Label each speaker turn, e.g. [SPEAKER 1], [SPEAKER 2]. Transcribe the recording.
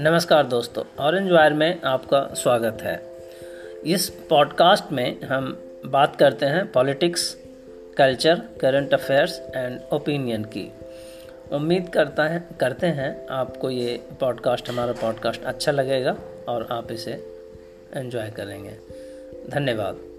[SPEAKER 1] नमस्कार दोस्तों orange wire में आपका स्वागत है। इस पॉडकास्ट में हम बात करते हैं politics culture current affairs and opinion की। उम्मीद करता है, करते हैं आपको ये पॉडकास्ट हमारा पॉडकास्ट अच्छा लगेगा और आप इसे एंजॉय करेंगे। धन्यवाद।